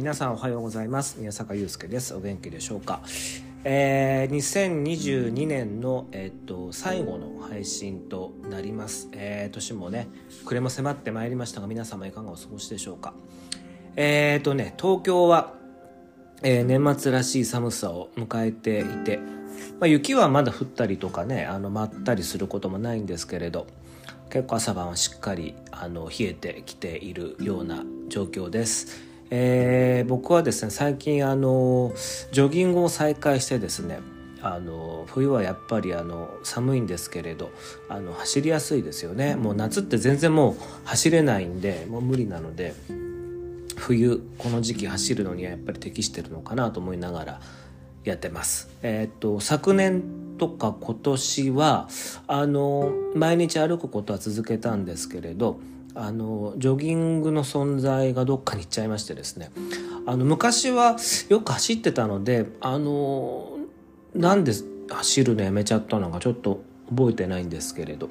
皆さんおはようございます。宮坂祐介です。お元気でしょうか？えー、2022年の、えっと最後の配信となります、えー、年もね暮れも迫ってまいりましたが皆様いかがお過ごしでしょうか？えっ、とね東京は、えー、年末らしい寒さを迎えていて、まあ、雪はまだ降ったりとかねあの舞ったりすることもないんですけれど結構朝晩はしっかりあの冷えてきているような状況です。えー、僕はですね最近あのジョギングを再開してですねあの冬はやっぱりあの寒いんですけれどあの走りやすいですよねもう夏って全然もう走れないんでもう無理なので冬この時期走るのにはやっぱり適してるのかなと思いながらやってます。えー、っと昨年とか今年はあの毎日歩くことは続けたんですけれどあのジョギングの存在がどっかに行っちゃいましてですねあの昔はよく走ってたのであのなんで走るのやめちゃったのかちょっと覚えてないんですけれど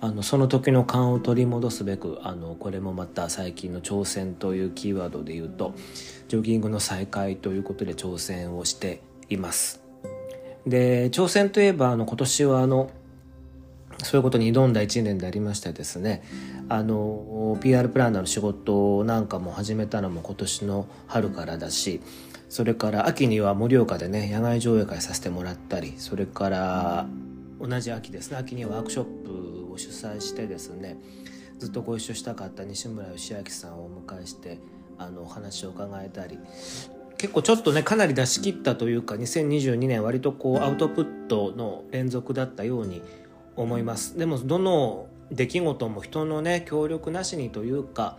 あのその時の勘を取り戻すべくあのこれもまた最近の挑戦というキーワードで言うとジョギングの再開ということで挑戦をしています。で挑戦といえばあの今年はあのそういうことに挑んだ1年でありましてですねあの PR プランナーの仕事なんかも始めたのも今年の春からだしそれから秋には盛岡でね野外上映会させてもらったりそれから同じ秋ですね秋にはワークショップを主催してですねずっとご一緒したかった西村義明さんをお迎えしてあのお話を伺えたり結構ちょっとねかなり出し切ったというか2022年割とこうアウトプットの連続だったように思います思いますでもどの出来事も人のね協力なしにというか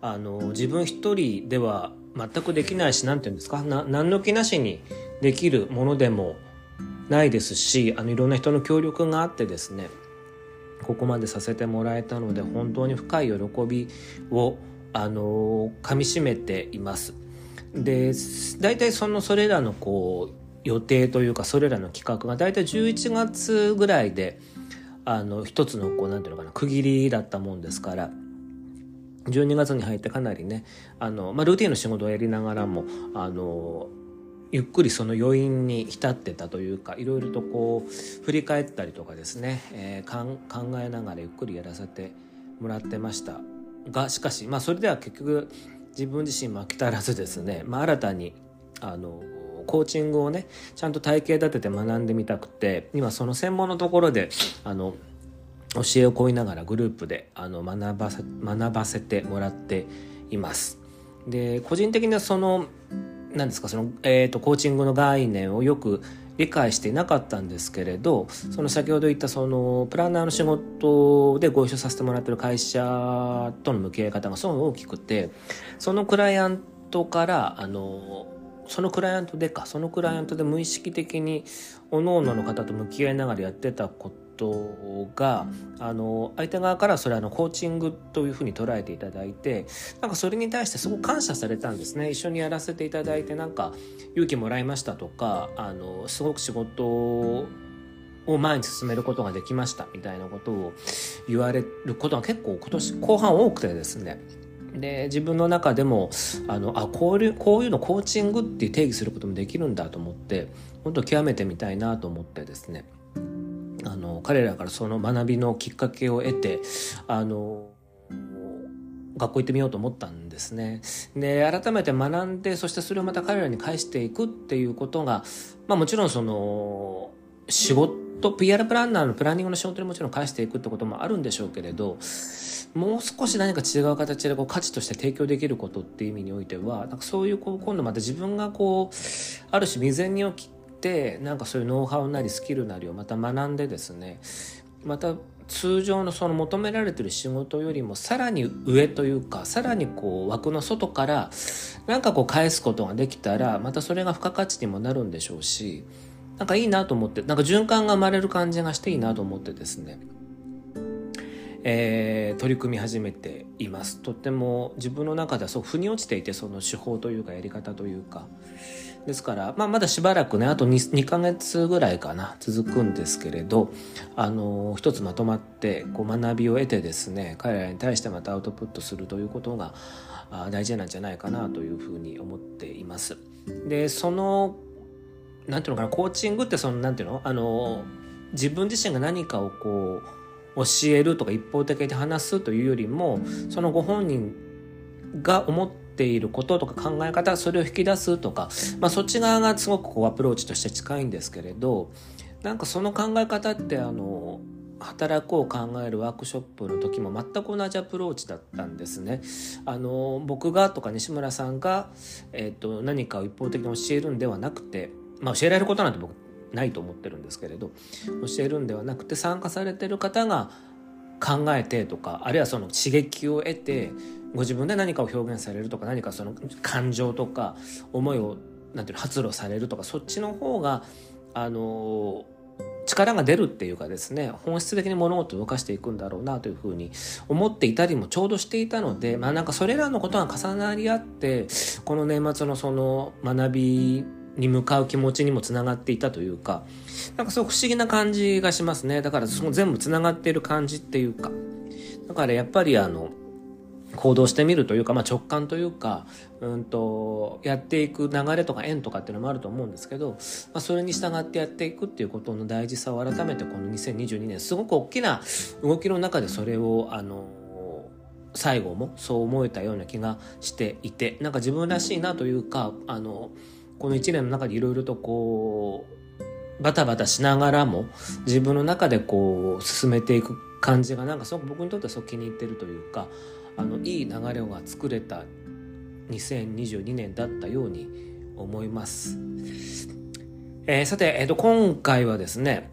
あの自分一人では全くできないし何て言うんですか何の気なしにできるものでもないですしあのいろんな人の協力があってですねここまでさせてもらえたので本当に深い喜びをあの噛みしめています。で大体そのそれらのこう予定というかそれらの企画が大体11月ぐらいであの一つのこうなんていうのかな区切りだったもんですから12月に入ってかなりねあの、まあ、ルーティンの仕事をやりながらもあのゆっくりその余韻に浸ってたというかいろいろとこう振り返ったりとかですね、えー、考えながらゆっくりやらせてもらってました。がしかしまあそれでは結局自分自身も飽き足らずですね、まあ、新たにあのコーチングをねちゃんと体系立てて学んでみたくて今その専門のところであの教えを請いながらグループであの学ばせ学ばせてもらっています。で個人的にはその何ですかその、えーと、コーチングの概念をよく理解していなかったんですけれどその先ほど言ったそのプランナーの仕事でご一緒させてもらってる会社との向き合い方がすごい大きくてそのクライアントからあのそのクライアントでかそのクライアントで無意識的に各々の方と向き合いながらやってたことがあの相手側からそれあのコーチングというふうに捉えていただいてなんかそれに対してすごく感謝されたんですね。一緒にやらせていただいてなんか勇気もらいましたとかあのすごく仕事を前に進めることができましたみたいなことを言われることが結構今年後半多くてですね。で自分の中でもあのあこういうこういうのコーチングっていう定義することもできるんだと思って本当極めてみたいなと思ってですねあの彼らからその学びのきっかけを得てあの学校行ってみようと思ったんですね。で改めて学んでそしてそれをまた彼らに返していくっていうことが、まあ、もちろんその仕事 PR プランナーのプランニングの仕事にもちろん返していくってこともあるんでしょうけれどもう少し何か違う形でこう価値として提供できることっていう意味においてはなんかそういうこう今度また自分がこうある種未然に起きてなんかそういうノウハウなりスキルなりをまた学んでですねまた通常のその求められてる仕事よりもさらに上というかさらにこう枠の外からなんかこう返すことができたらまたそれが付加価値にもなるんでしょうしなんかいいなと思ってなんか循環が生まれる感じがしていいなと思ってですね。えー、取り組み始めています。とっても自分の中ではそう腑に落ちていてその手法というかやり方というか。ですから、まあ、まだしばらくねあと 2, 2ヶ月ぐらいかな続くんですけれどあの一つまとまってこう学びを得てですね彼らに対してまたアウトプットするということが大事なんじゃないかなというふうに思っています。でそのなんていうのかなコーチングってそのなんていうの？あの自分自身が何かをこう教えるとか一方的に話すというよりもそのご本人が思っていることとか考え方それを引き出すとか、まあ、そっち側がすごくこうアプローチとして近いんですけれどなんかその考え方ってあの働こう考えるワークショップの時も全く同じアプローチだったんですね。あの僕がとか西村さんが、えーと、何かを一方的に教えるんではなくて、まあ、教えられることなんて僕ないと思ってるんですけれど教えるんではなくて参加されてる方が考えてとかあるいはその刺激を得てご自分で何かを表現されるとか何かその感情とか思いをなんていう発露されるとかそっちの方があの力が出るっていうかですね本質的に物事を動かしていくんだろうなというふうに思っていたりもちょうどしていたのでまあなんかそれらのことが重なり合ってこの年末のその学びに向かう気持ちにもつながっていたというかなんかすごく不思議な感じがしますね。だからその全部つながっている感じっていうか。だからやっぱりあの行動してみるというか、まあ、直感というか、うんと、やっていく流れとか縁とかっていうのもあると思うんですけど、まあ、それに従ってやっていくっていうことの大事さを改めてこの2022年すごく大きな動きの中でそれをあの最後もそう思えたような気がしていてなんか自分らしいなというかあのこの1年の中でいろいろとこうバタバタしながらも自分の中でこう進めていく感じがなんかすごく僕にとってはそう気に入ってるというかあのいい流れが作れた2022年だったように思います。えー、さて、えーと、今回はですね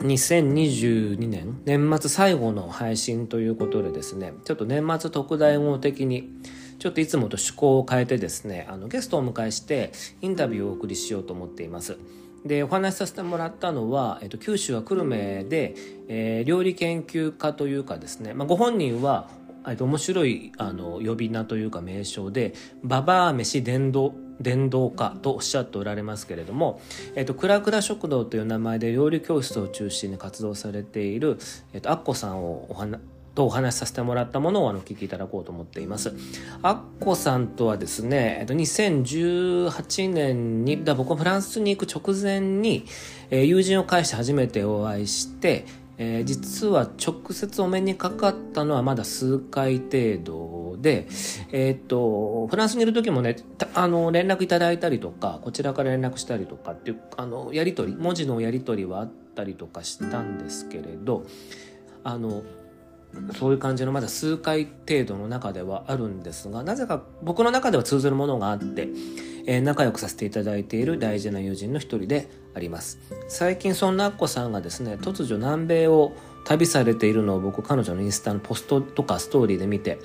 2022年年末最後の配信ということでですねちょっと年末特大号的にちょっといつもと趣向を変えてですねあのゲストをお迎えしてインタビューをお送りしようと思っています。でお話しさせてもらったのは、えっと、九州は久留米で、えー、料理研究家というかですね、まあ、ご本人はえっと面白いあの呼び名というか名称で「ババア飯伝道伝道家」とおっしゃっておられますけれども「えっと、クラクラ食堂」という名前で料理教室を中心に活動されている、えっと、アッコさんをお話とお話しさせてもらったものをあの聞きいただこうと思っています。アッコさんとはですね、えっと、2018年に、だ僕はフランスに行く直前に、えー、友人を介して初めてお会いして、えー、実は直接お目にかかったのはまだ数回程度で、えっ、と、フランスにいる時もね、あの、連絡いただいたりとか、こちらから連絡したりとかっていう、あの、やりとり、文字のやりとりはあったりとかしたんですけれど、あの、そういう感じのまだ数回程度の中ではあるんですが、なぜか僕の中では通ずるものがあって、えー、仲良くさせていただいている大事な友人の一人であります。最近そんなアッコさんがですね、突如南米を旅されているのを僕彼女のインスタのポストとかストーリーで見て、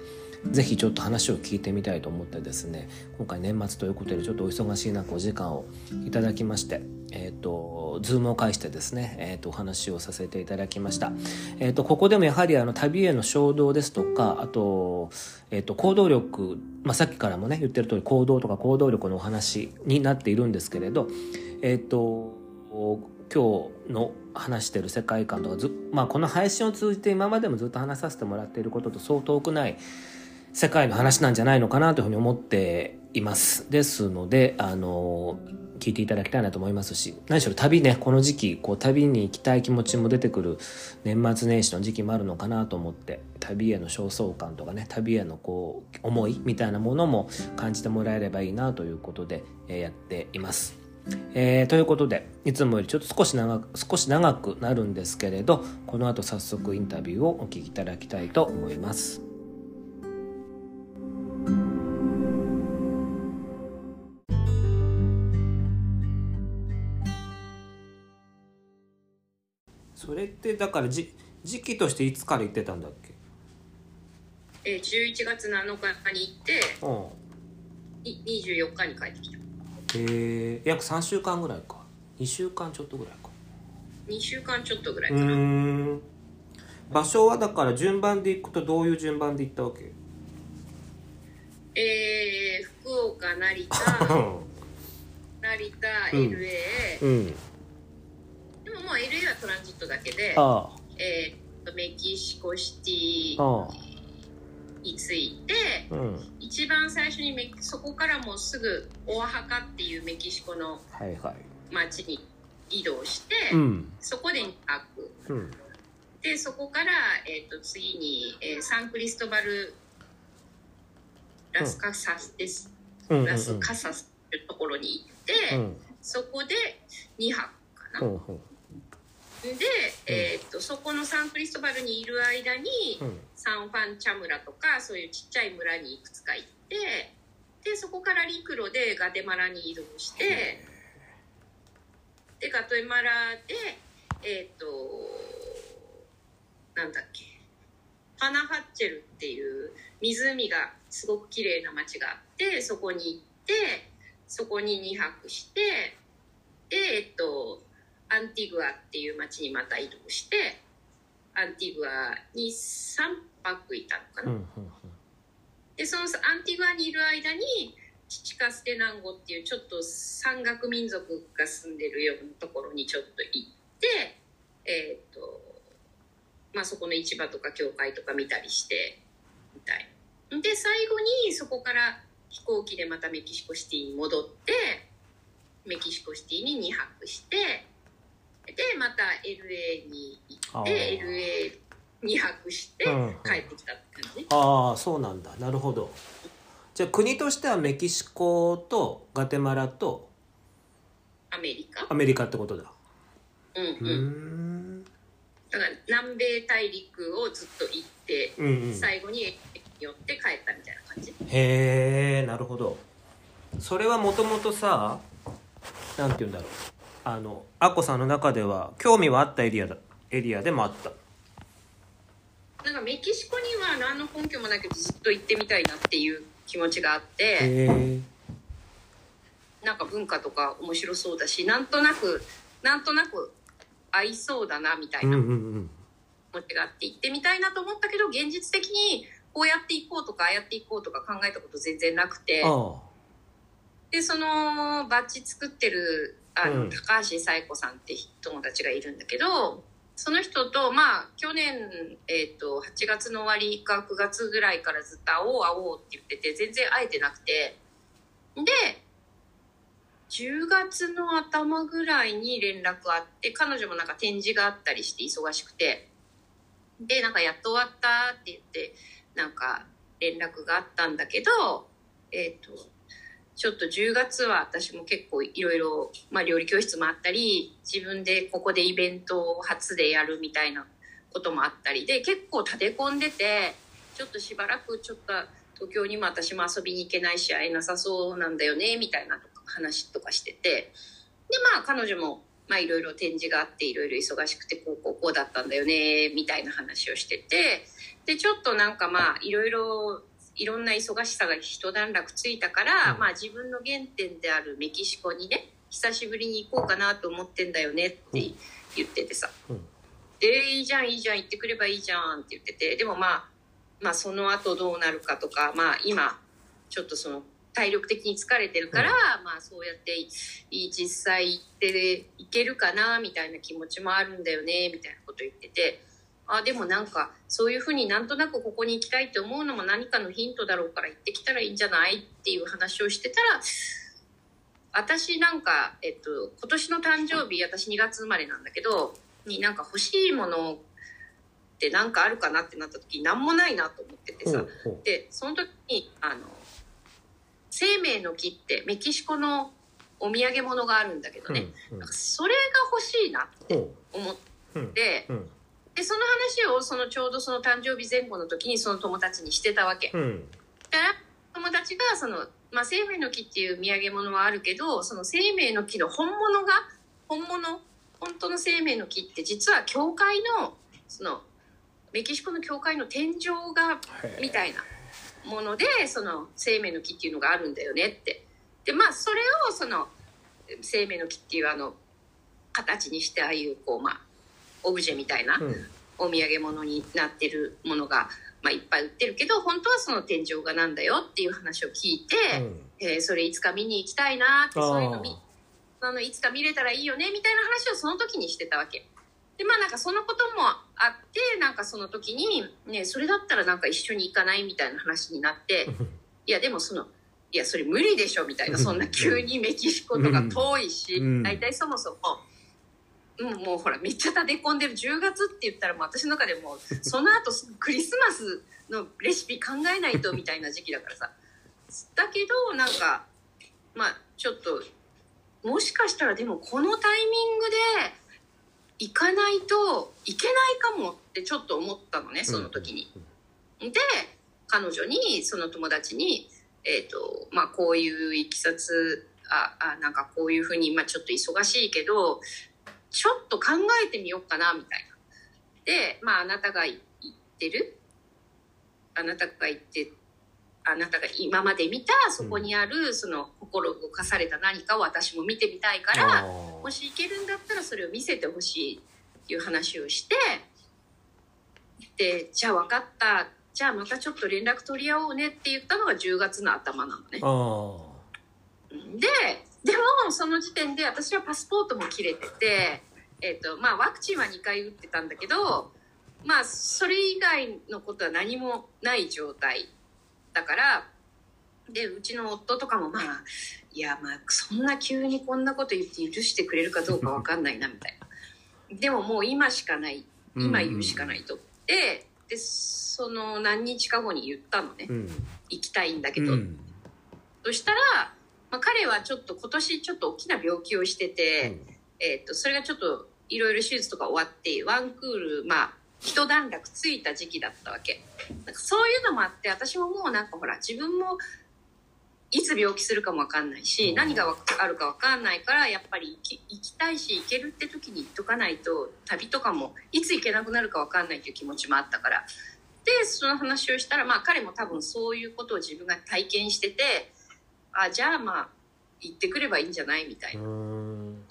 ぜひちょっと話を聞いてみたいと思ってですね、今回年末ということでちょっとお忙しい中お時間をいただきまして、えっ、ー、と、ズームを介してですね、えっ、ー、と、お話をさせていただきました。えっ、ー、と、ここでもやはりあの、旅への衝動ですとか、あと、えっ、と、行動力、まあ、さっきからもね、言ってる通り行動とか行動力のお話になっているんですけれど、えっ、と、今日の話してる世界観とかず、まあ、この配信を通じて今までもずっと話させてもらっていることとそう遠くない世界の話なんじゃないのかなというふうに思っています。ですので、あの、聞いていただきたいなと思いますし、何しろ旅ね、この時期、こう旅に行きたい気持ちも出てくる年末年始の時期もあるのかなと思って、旅への焦燥感とかね、旅へのこう、思いみたいなものも感じてもらえればいいなということで、えー、やっています。えー、ということで、いつもよりちょっと少し長く、少し長くなるんですけれど、この後早速インタビューをお聞きいただきたいと思います。それってだからじ時期としていつから行ってたんだっけ？えー、11月7日に行って24日に帰ってきた。へえー、約3週間ぐらいか。2週間ちょっとぐらいか。2週間ちょっとぐらいかな。場所はだから順番で行くとどういう順番で行ったわけ？えー、福岡成田。成田うん。LA、うんでももう LA はトランジットだけで、あえーとメキシコシテああ。ィに着いてあうん。一番最初にメそこからもうすぐオアハカっていうメキシコのはいはい。町に移動して、うん。そこで2泊。うん。でそこから、えー、と次に、えーサンクリストバルラスカサスです、うん。うん。ラスカサスというところに行って、うん。そこで2泊かな、うん。うんで、えー、とそこのサンクリストバルにいる間に、うん。サンファンチャ村とかそういうちっちゃい村にいくつか行ってでそこから陸路でガテマラに移動してでガテマラでえっ、となんだっけパナハッチェルっていう湖がすごく綺麗な町があってそこに行ってそこに2泊してでえっとアンティグアっていう町にまた移動してアンティグアに3泊いたのかな、うんうんでそのアンティグアにいる間にチチカステナンゴっていうちょっと山岳民族が住んでるようなところにちょっと行ってえっ、とまあそこの市場とか教会とか見たりしてみたいで最後にそこから飛行機でまたメキシコシティに戻ってメキシコシティに2泊してでまた LA に行あってー。LA2 泊してうんうん。帰ってきたって感じ。ねああそうなんだ。なるほど。じゃあ国としてはメキシコとガテマラとアメリカ？アメリカってことだ。うんううんん。だから南米大陸をずっと行って、うんうん。最後に寄って帰ったみたいな感じ？へえなるほど。それはもともとさなんて言うんだろうあのアッコさんの中では興味はあったエリアだエリアでもあった。なんかメキシコには何の根拠もないけどずっと行ってみたいなっていう気持ちがあってなんか文化とか面白そうだしなんとなくなんとなく合いそうだなみたいな気持ちがあって行ってみたいなと思ったけど現実的にこうやっていこうとかああやっていこうとか考えたこと全然なくて。あ。でそのバッジ作ってるあの、うん。高橋彩子さんって友達がいるんだけどその人とまあ去年、えー、と8月の終わりか9月ぐらいからずっと会おう会おうって言ってて全然会えてなくて。で10月の頭ぐらいに連絡あって彼女もなんか展示があったりして忙しくて。でなんかやっと終わったって言ってなんか連絡があったんだけどえっ、とちょっと10月は私も結構いろいろま料理教室もあったり自分でここでイベントを初でやるみたいなこともあったり。で結構立て込んでてちょっとしばらくちょっと東京にも私も遊びに行けないし会えなさそうなんだよねみたいなとか話とかしてて。でまあ彼女もいろいろ展示があっていろいろ忙しくてこうこうこうだったんだよねみたいな話をしてて。でちょっとなんかまあいろいろいろんな忙しさが一段落ついたから、うん。まあ自分の原点であるメキシコにね久しぶりに行こうかなと思ってんだよねって言っててさ。うん「でいいじゃんいいじゃん行ってくればいいじゃん」って言ってて。でもまあまあその後どうなるかとかまあ今ちょっとその体力的に疲れてるから、まあそうやってい実際行っていけるかなみたいな気持ちもあるんだよねみたいなこと言っててあでもなんかそういうふうになんとなくここに行きたいって思うのも何かのヒントだろうから行ってきたらいいんじゃないっていう話をしてたら私なんか、えっと、今年の誕生日私2月生まれなんだけどになんか欲しいものって何かあるかなってなった時何もないなと思っててさ、でその時にあの生命の木ってメキシコのお土産物があるんだけどね、うんなんかそれが欲しいなってほ思っう。うん。てうんでその話をそのちょうどその誕生日前後の時にその友達にしてたわけ。うん。だから友達がその、まあ、生命の木っていう土産物はあるけどその生命の木の本物が本物本当の生命の木って実は教会のそのメキシコの教会の天井画みたいなものでその生命の木っていうのがあるんだよねって。でまあそれをその生命の木っていうあの形にしてああいうこうまあオブジェみたいなうん。お土産物になってるものが、まあ、いっぱい売ってるけど本当はその天井画なんだよっていう話を聞いて、うん。えーそれいつか見に行きたいなってそういうの見あのいつか見れたらいいよねみたいな話をその時にしてたわけ。でまあなんかそのこともあってなんかその時に、ね、それだったらなんか一緒に行かないみたいな話になって いやでもそのいやそれ無理でしょみたいなそんな急にメキシコとか遠いしうん。大体そもそも。うん、もうほらめっちゃ立て込んでる10月って言ったらもう私の中でもうその後クリスマスのレシピ考えないとみたいな時期だからさだけどなんかまあちょっともしかしたらでもこのタイミングで行かないといけないかもってちょっと思ったのねその時に。で彼女にその友達に、えーとまあ、こういういきさつああなんかこういうふうに今ちょっと忙しいけどちょっと考えてみようかなみたいな。で、まあ、あなたが言ってる。あなたが言ってあなたが今まで見たそこにあるその心動かされた何かを私も見てみたいから、あー。もし行けるんだったらそれを見せてほしいっていう話をしてでじゃあ分かった。じゃあまたちょっと連絡取り合おうねって言ったのが10月の頭なのね。あででもその時点で私はパスポートも切れてて、えーとまあ、ワクチンは2回打ってたんだけど、まあ、それ以外のことは何もない状態だからでうちの夫とかもまあいやまあそんな急にこんなこと言って許してくれるかどうかわかんないなみたいな。でももう今しかないー今言うしかないと。ででその何日か後に言ったのね。うん。行きたいんだけど、うん。そしたら、まあ、彼はちょっと今年ちょっと大きな病気をしてて、えー、とそれがちょっといろいろ手術とか終わってワンクールまあ一段落ついた時期だったわけ。なんかそういうのもあって私ももうなんかほら自分もいつ病気するかも分かんないし、うん。何がわあるか分かんないからやっぱり行き行きたいし行けるって時に行っとかないと旅とかもいつ行けなくなるか分かんないっていう気持ちもあったから。でその話をしたらまあ彼も多分そういうことを自分が体験しててあじゃあまあ行ってくればいいんじゃないみたいな。うん。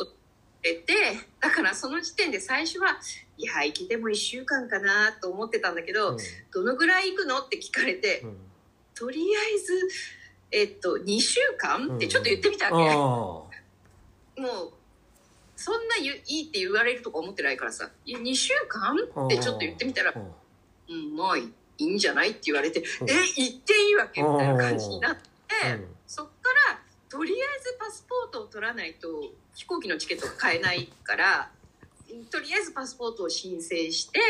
れてだからその時点で最初はいや行けても1週間かなと思ってたんだけど、どのぐらい行くのって聞かれて、うん。とりあえずえっと2週間？ってちょっと言ってみたあわけ、ーもうそんないいって言われるとか思ってないからさ「いや2週間?」ってちょっと言ってみたら「うん。うんまあいいんじゃない?」って言われて「うん。え行っていいわけ?」みたいな感じになって。からとりあえずパスポートを取らないと飛行機のチケットが買えないからとりあえずパスポートを申請して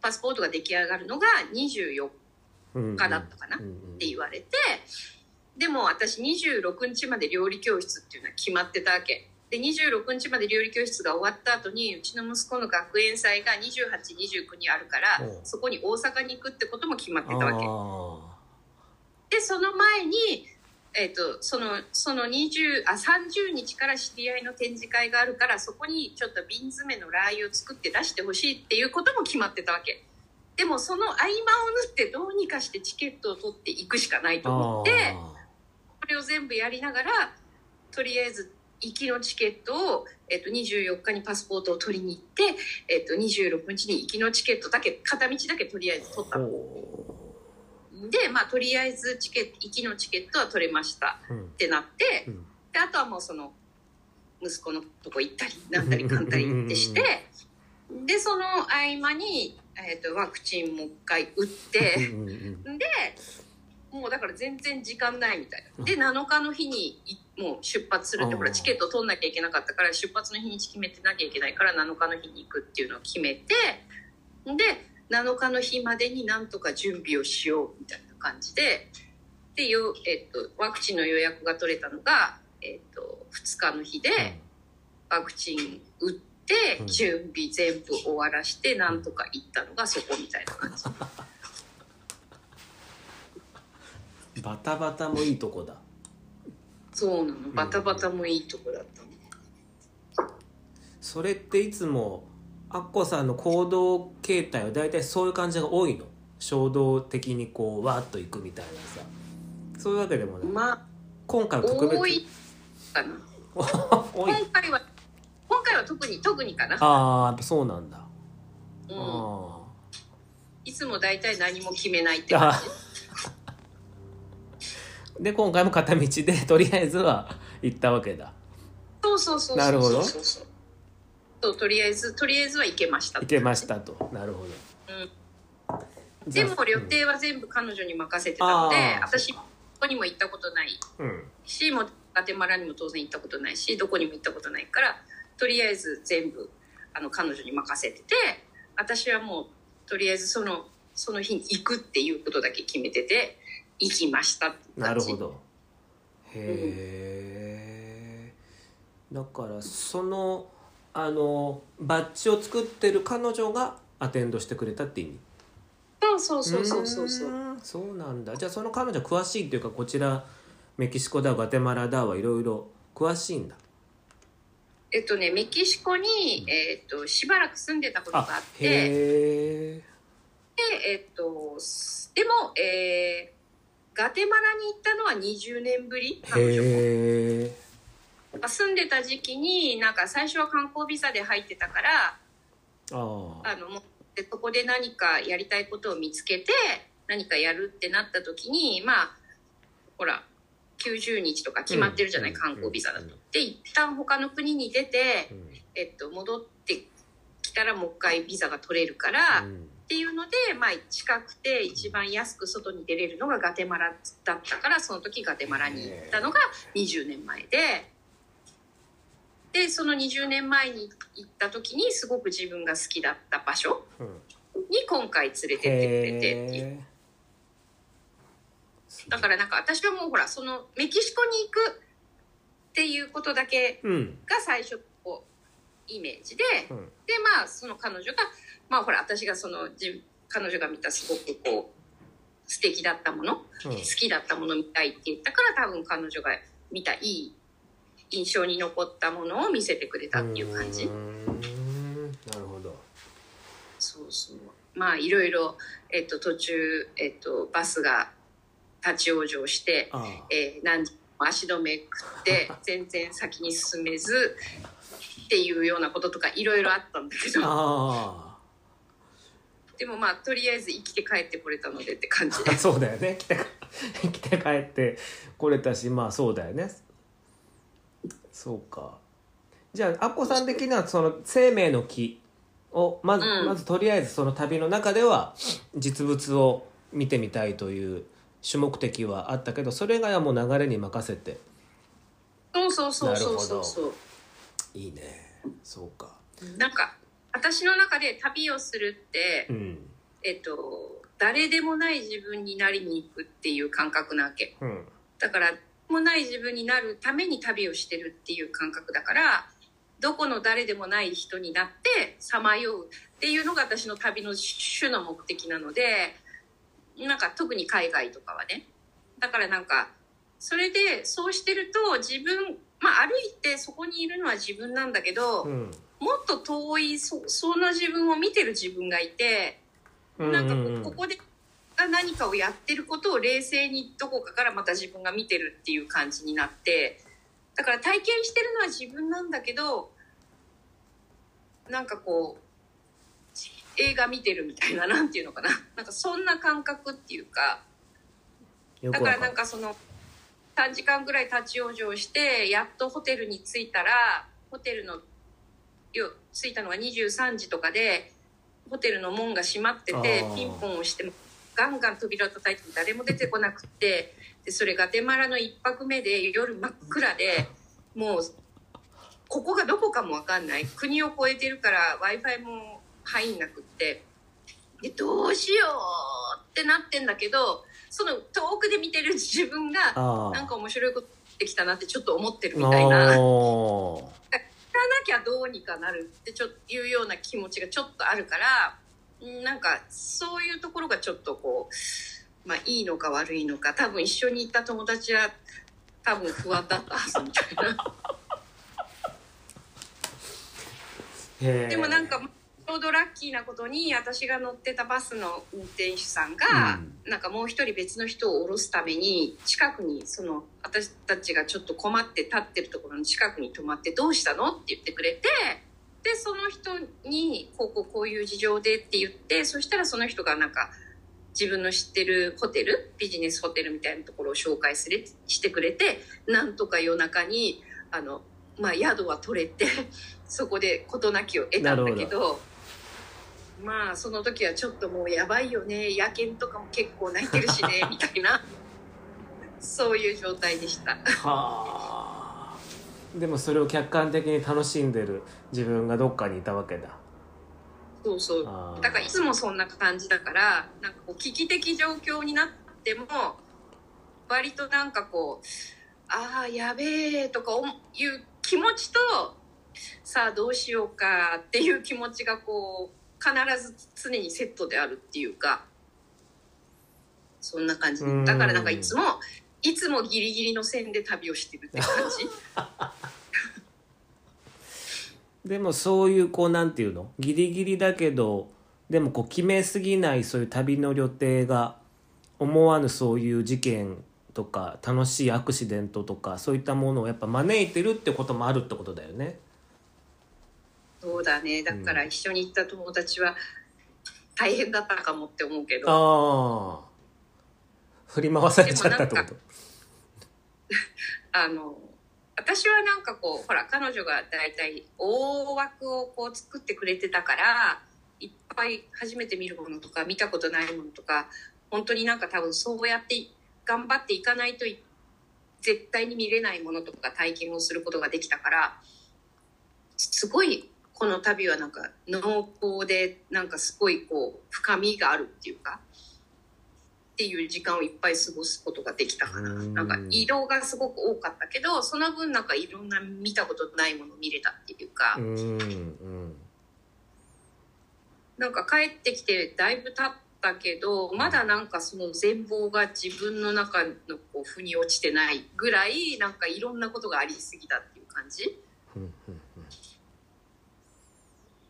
パスポートが出来上がるのが24うん日だったかなっうんて言われてでも私26日まで料理教室っていうのは決まってたわけ。で26日まで料理教室が終わった後にうちの息子の学園祭が2829にあるからうん。そこに大阪に行くってことも決まってたわけ。あでその前に、えー、とそのその20あ30日から知り合いの展示会があるからそこにちょっと瓶詰めのラー油を作って出してほしいっていうことも決まってたわけ。でもその合間を縫ってどうにかしてチケットを取っていくしかないーと思ってあこれを全部やりながらとりあえず行きのチケットを、えっと24日にパスポートを取りに行って、えっと26日に行きのチケットだけ片道だけとりあえず取った。ーのほでまあとりあえずチケット行きのチケットは取れましたってなってうん。であとはもうその息子のとこ行ったりなんたりかんたりってしてでその合間に、えー、とワクチンもう一回打ってでもうだから全然時間ないみたいな。で7日の日にいもう出発するってほらチケット取んなきゃいけなかったから出発の日にち決めてなきゃいけないから7日の日に行くっていうのを決めてで7日の日までになんとか準備をしようみたいな感じででよ、えっとワクチンの予約が取れたのが、えっと2日の日でワクチン打ってうん。準備全部終わらしてなんとか行ったのがそこみたいな感じ。バタバタもいいとこだ。そうなの。バタバタもいいとこだったの、それっていつもアッコさんの行動形態は大体そういう感じが多いの？衝動的にこうわーっと行くみたいなさ。そういうわけでもない。まあ今回は特別。多いかな。多い。今回は今回は特に特にかな、ああやっぱそうなんだ、うん、あつも大体何も決めないって感じ。で今回も片道でとりあえずは行ったわけだ。そうそうそうそうなるほどそう。そうそうとりあえずとりあえずは行けました。行けましたと。なるほど。うん。でも予定は全部彼女に任せてたので、あー私どこにも行ったことない。うん。しもうガテマラにも当然行ったことないしどこにも行ったことないからとりあえず全部あの彼女に任せてて私はもうとりあえずそのその日に行くっていうことだけ決めてて行きましたってなるほど。へえだからそのあのバッジを作ってる彼女がアテンドしてくれたって意味。そうそうそうそうそうそう。なんだ。じゃあその彼女詳しいっていうかこちらメキシコだガテマラだはいろいろ詳しいんだ。えっとねメキシコに、えっとしばらく住んでたことがああって。へえ。でえっとすでも、えーガテマラに行ったのは20年ぶり彼女も。へえ住んでた時期になんか最初は観光ビザで入ってたからあのでそこで何かやりたいことを見つけて何かやるってなった時にまあほら90日とか決まってるじゃない、うん観光ビザだと。うんで一旦他の国に出て、うんえっと、戻ってきたらもう一回ビザが取れるから、っうんていうので、まあ、近くて一番安く外に出れるのがガテマラだったからその時ガテマラに行ったのが20年前で。でその20年前に行った時にすごく自分が好きだった場所うん。に今回連れてってくれてっていう。へだからなんか私はもうほらそのメキシコに行くっていうことだけが最初こうイメージでうん。でまあその彼女がまあほら私がその自彼女が見たすごくこう素敵だったものうん。好きだったもの見たいって言ったから多分彼女が見たいい印象に残ったものを見せてくれたっていう感じ。なるほど。そうそう。まあいろいろ、えっと、途中、えっと、バスが立ち往生して、えー何時も足止め食って 全然先に進めずっていうようなこととかいろいろあったんだけど。あでもまあとりあえず生きて帰ってこれたのでって感じ そうだよね。来て 来て帰ってこれたしまあそうだよねそうか。じゃあアッコさん的にはその生命の木をまず、うん。まずとりあえずその旅の中では実物を見てみたいという主目的はあったけどそれがもう流れに任せて。そうそうそうそう。そうそういいね。そうか。なんか私の中で旅をするって、うん。えっと誰でもない自分になりに行くっていう感覚なわけ。うん。だからもない自分になるために旅をしてるっていう感覚だからどこの誰でもない人になってさまようっていうのが私の旅の主の目的なのでなんか特に海外とかはね。だからなんかそれでそうしてると自分まあ歩いてそこにいるのは自分なんだけど、うん。もっと遠いそその自分を見てる自分がいてなんかこうここで何かをやってることを冷静にどこかからまた自分が見てるっていう感じになってだから体験してるのは自分なんだけどなんかこう映画見てるみたいななんていうのかな。なんかそんな感覚っていうか。だからなんかその3時間ぐらい立ち往生してやっとホテルに着いたらホテルのよ着いたのが23時とかでホテルの門が閉まっててピンポンをしてもガンガン扉を叩いても誰も出てこなくってでそれガテマラの1泊目で夜真っ暗でもうここがどこかも分かんない。国を越えてるから w i f i も入んなくって。でどうしようってなってんだけどその遠くで見てる自分がなんか面白いことできたなってちょっと思ってるみたいな。あ行か なきゃどうにかなるってちょいうような気持ちがちょっとあるからうんなんかそういうところがちょっとこう、まあ、いいのか悪いのか多分一緒に行った友達は多分不安だったはずみたいなでもなんかちょうどラッキーなことに私が乗ってたバスの運転手さんが、なんかもう一人別の人を降ろすために近くにその私たちがちょっと困って立ってるところの近くに止まって「どうしたの?」って言ってくれてでその人にこうこうこういう事情でって言ってそしたらその人がなんか自分の知ってるホテルビジネスホテルみたいなところを紹介すれしてくれてなんとか夜中にあの、まあ、宿は取れてそこで事なきを得たんだけどまあその時はちょっともうやばいよね野犬とかも結構泣いてるしねみたいなそういう状態でした。はあでもそれを客観的に楽しんでる自分がどっかにいたわけだ。そうそう。だからいつもそんな感じだからなんかこう危機的状況になっても割となんかこうああやべえとか思いう気持ちとさあどうしようかっていう気持ちがこう必ず常にセットであるっていうか。そんな感じうん。だからなんかいつもいつもギリギリの線で旅をしてるって感じ。でもそういうこうなんていうの？ギリギリだけどでもこう決めすぎないそういう旅の予定が思わぬそういう事件とか楽しいアクシデントとかそういったものをやっぱ招いてるってこともあるってことだよね。そうだね。だから一緒に行った友達は大変だったかもって思うけど。ああ振り回されちゃったってこと？あの私はなんかこうほら彼女が大体大枠をこう作ってくれてたからいっぱい初めて見るものとか見たことないものとか本当になんか多分そうやって頑張っていかないと絶対に見れないものとか体験をすることができたからすごいこの旅はなんか濃厚でなんかすごいこう深みがあるっていうかっていう時間をいっぱい過ごすことができたかな。うんなんか移動がすごく多かったけどその分なんかいろんな見たことないもの見れたっていうか、うんうんなんか帰ってきてだいぶ経ったけどまだなんかその全貌が自分の中のこう腑に落ちてないぐらいなんかいろんなことがありすぎたっていう感じ。うんうん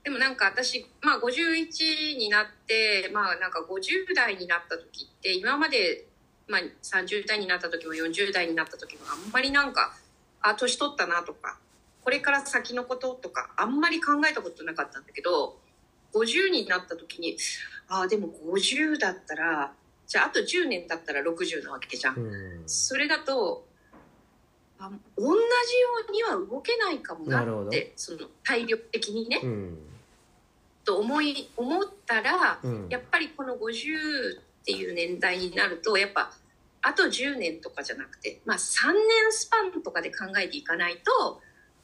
でもなんか私、まあ、51になって、まあ、なんか50代になった時って今まで、まあ、30代になった時も40代になった時もあんまりなんかあ年取ったなとかこれから先のこととかあんまり考えたことなかったんだけど50になった時にああでも50だったらじゃああと10年経ったら60なわけじゃん。うんそれだとあ同じようには動けないかもなってその体力的にね。うんと思い思ったらうん。やっぱりこの50っていう年代になるとやっぱあと10年とかじゃなくて、まあ、3年スパンとかで考えていかないと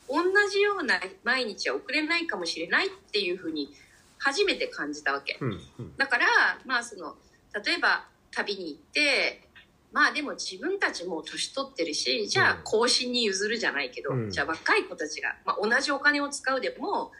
同じような毎日は送れないかもしれないっていうふうに初めて感じたわけ。うんうん。だからまあその例えば旅に行ってまあでも自分たちもう年取ってるしじゃあうん。後進に譲るじゃないけど、うん。じゃあ若い子たちが、まあ、同じお金を使うでも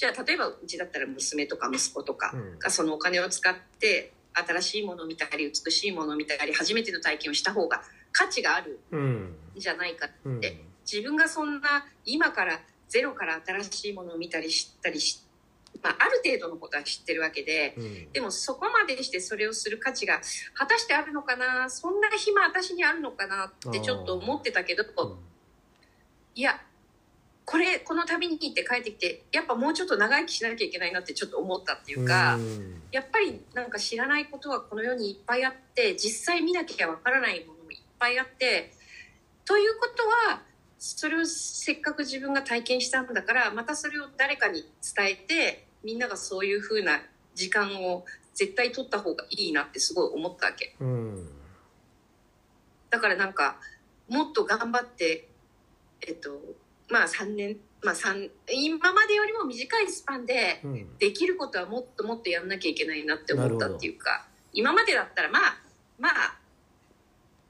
じゃあ例えばうちだったら娘とか息子とかうん。がそのお金を使って新しいものを見たり美しいものを見たり初めての体験をした方が価値があるうん。んじゃないかうん。で自分がそんな今からゼロから新しいものを見たり知ったりし、まあ、ある程度のことは知ってるわけで。うん。でもそこまでしてそれをする価値が果たしてあるのかなそんな暇私にあるのかなってちょっと思ってたけどいやこれこの旅に行って帰ってきてやっぱもうちょっと長生きしなきゃいけないなってちょっと思ったっていうか、うん。やっぱりなんか知らないことはこの世にいっぱいあって実際見なきゃわからないものもいっぱいあってということはそれをせっかく自分が体験したんだからまたそれを誰かに伝えてみんながそういう風な時間を絶対取った方がいいなってすごい思ったわけ。うん。だからなんかもっと頑張ってえっとまあ3年まあ3今までよりも短いスパンでうん。できることはもっともっとやんなきゃいけないなって思ったっていうか今までだったらまあまあ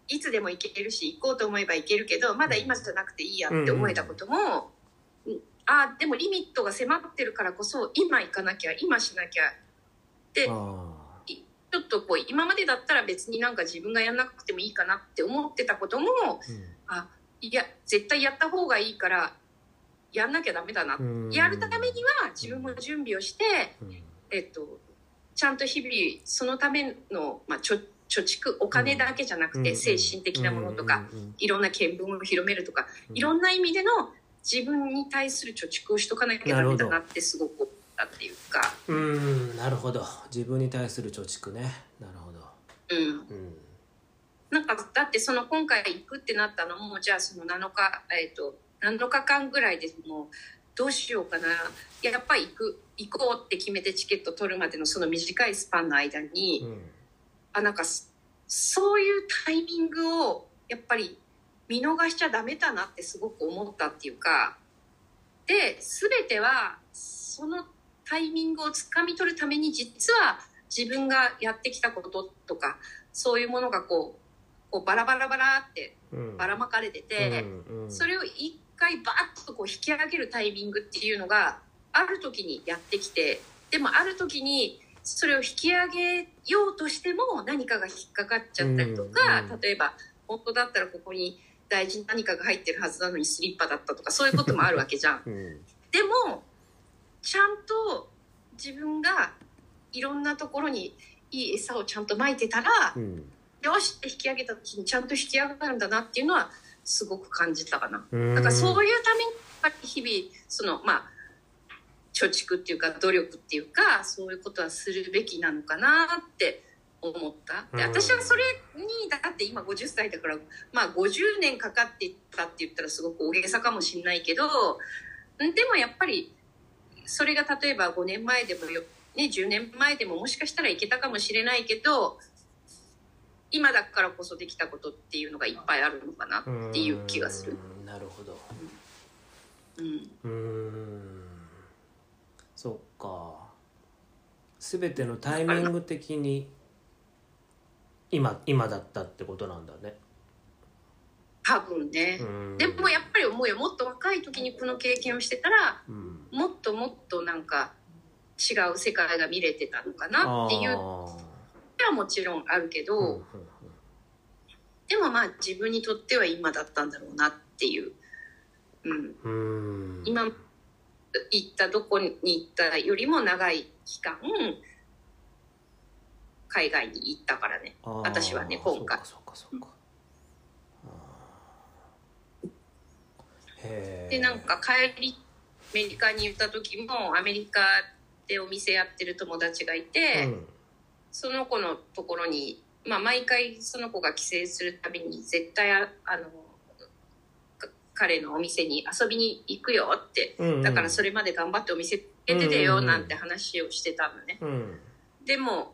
いつでも行けるし行こうと思えば行けるけどまだ今じゃなくていいやって思えたことも、うん。あでもリミットが迫ってるからこそ今行かなきゃ今しなきゃであちょっとこう今までだったら別になんか自分がやんなくてもいいかなって思ってたこともーあいや絶対やった方がいいからやんなきゃダメだな、うん。やるためには自分も準備をして、うん。えっと、ちゃんと日々そのための、まあ、ちょ貯蓄お金だけじゃなくて精神的なものとか、いろんな見聞を広めるとか、うん。いろんな意味での自分に対する貯蓄をしとかなきゃダメだなってすごく思ったっていうか。うん。なるほど。自分に対する貯蓄ね。なるほど。うん。うんなんかだってその今回行くってなったのもじゃあその7日えっ、と7日間ぐらいでもうどうしようかな。やっぱり行く行こうって決めてチケット取るまでのその短いスパンの間に、うん。あなんかそそういうタイミングをやっぱり見逃しちゃダメだなってすごく思ったっていうかで全てはそのタイミングをつかみ取るために実は自分がやってきたこととかそういうものがこうこうバラバラバラってうん。ばらまかれてて、うんうんそれを一回バーッとこう引き上げるタイミングっていうのがある時にやってきてでもある時にそれを引き上げようとしても何かが引っかかっちゃったりとか、うんうん。例えば本当だったらここに大事な何かが入ってるはずなのにスリッパだったとかそういうこともあるわけじゃん。うん。でもちゃんと自分がいろんなところにいい餌をちゃんとまいてたら、うんよしって引き上げた時にちゃんと引き上がるんだなっていうのはすごく感じたかな。うん。なんかそういうために日々そのまあ貯蓄っていうか努力っていうかそういうことはするべきなのかなって思った。でうん。私はそれにだって今50歳だからまあ50年かかってたって言ったらすごく大げさかもしれないけどんでもやっぱりそれが例えば5年前でもよ、ね、10年前でももしかしたらいけたかもしれないけど今だからこそできたことっていうのがいっぱいあるのかなっていう気がする。うんなるほど。うん。うーん。そっか。全てのタイミング的に今今だったってことなんだね。多分ね。う、ん。でもやっぱり思うよ。もっと若い時にこの経験をしてたらうん。もっともっとなんか違う世界が見れてたのかなっていうはもちろんあるけど、ーうんうんでもまあ自分にとっては今だったんだろうなっていう、うん、うん。うん今行ったどこに行ったよりも長い期間海外に行ったからね。私はね今回。でなんか帰りアメリカに行った時もアメリカでお店やってる友達がいて、うんその子のところに、まあ、毎回その子が帰省するたびに絶対ああのか彼のお店に遊びに行くよってうんうん。だからそれまで頑張ってお店つけててようん。なんて話をしてたのね。うん。でも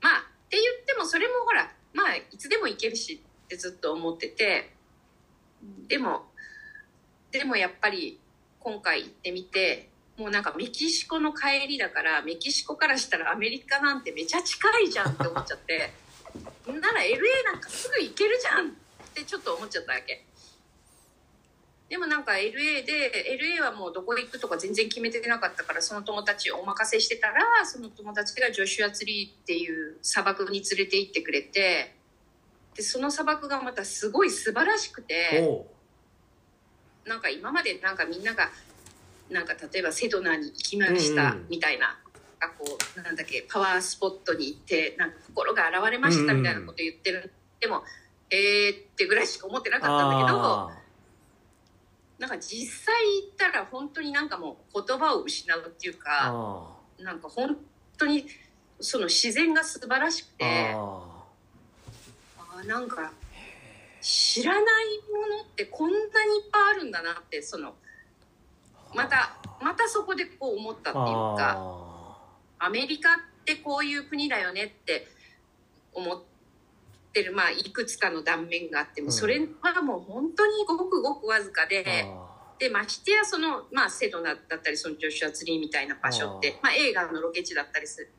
まあって言ってもそれもほらまあいつでも行けるしってずっと思っててでもでもやっぱり今回行ってみてもうなんかメキシコの帰りだからメキシコからしたらアメリカなんてめちゃ近いじゃんって思っちゃって なら LA なんかすぐ行けるじゃんってちょっと思っちゃったわけ。でもなんか LA で LA はもうどこ行くとか全然決めてなかったからその友達お任せしてたらその友達がジョシュアツリーっていう砂漠に連れて行ってくれてでその砂漠がまたすごい素晴らしくてなんか今までなんかみんながなんか例えばセドナに行きましたうん。うんみたいな、あこうなんだっけパワースポットに行ってなんか心が現れましたみたいなこと言ってる、でもえーってぐらいしか思ってなかったんだけどあなんか実際行ったら本当になんかもう言葉を失うっていうーかあなんか本当にその自然が素晴らしくーてああーなんか知らないものってこんなにいっぱいあるんだなってそのーまたまたそこでこう思ったっていうかあアメリカってこういう国だよねって思ってるまあいくつかの断面があってもうん。それはもう本当にごくごくわずかーで。あでましてやその、まあ、セドナだったりそのジョシュアツリーみたいな場所ってまあ、映画のロケ地だったりする、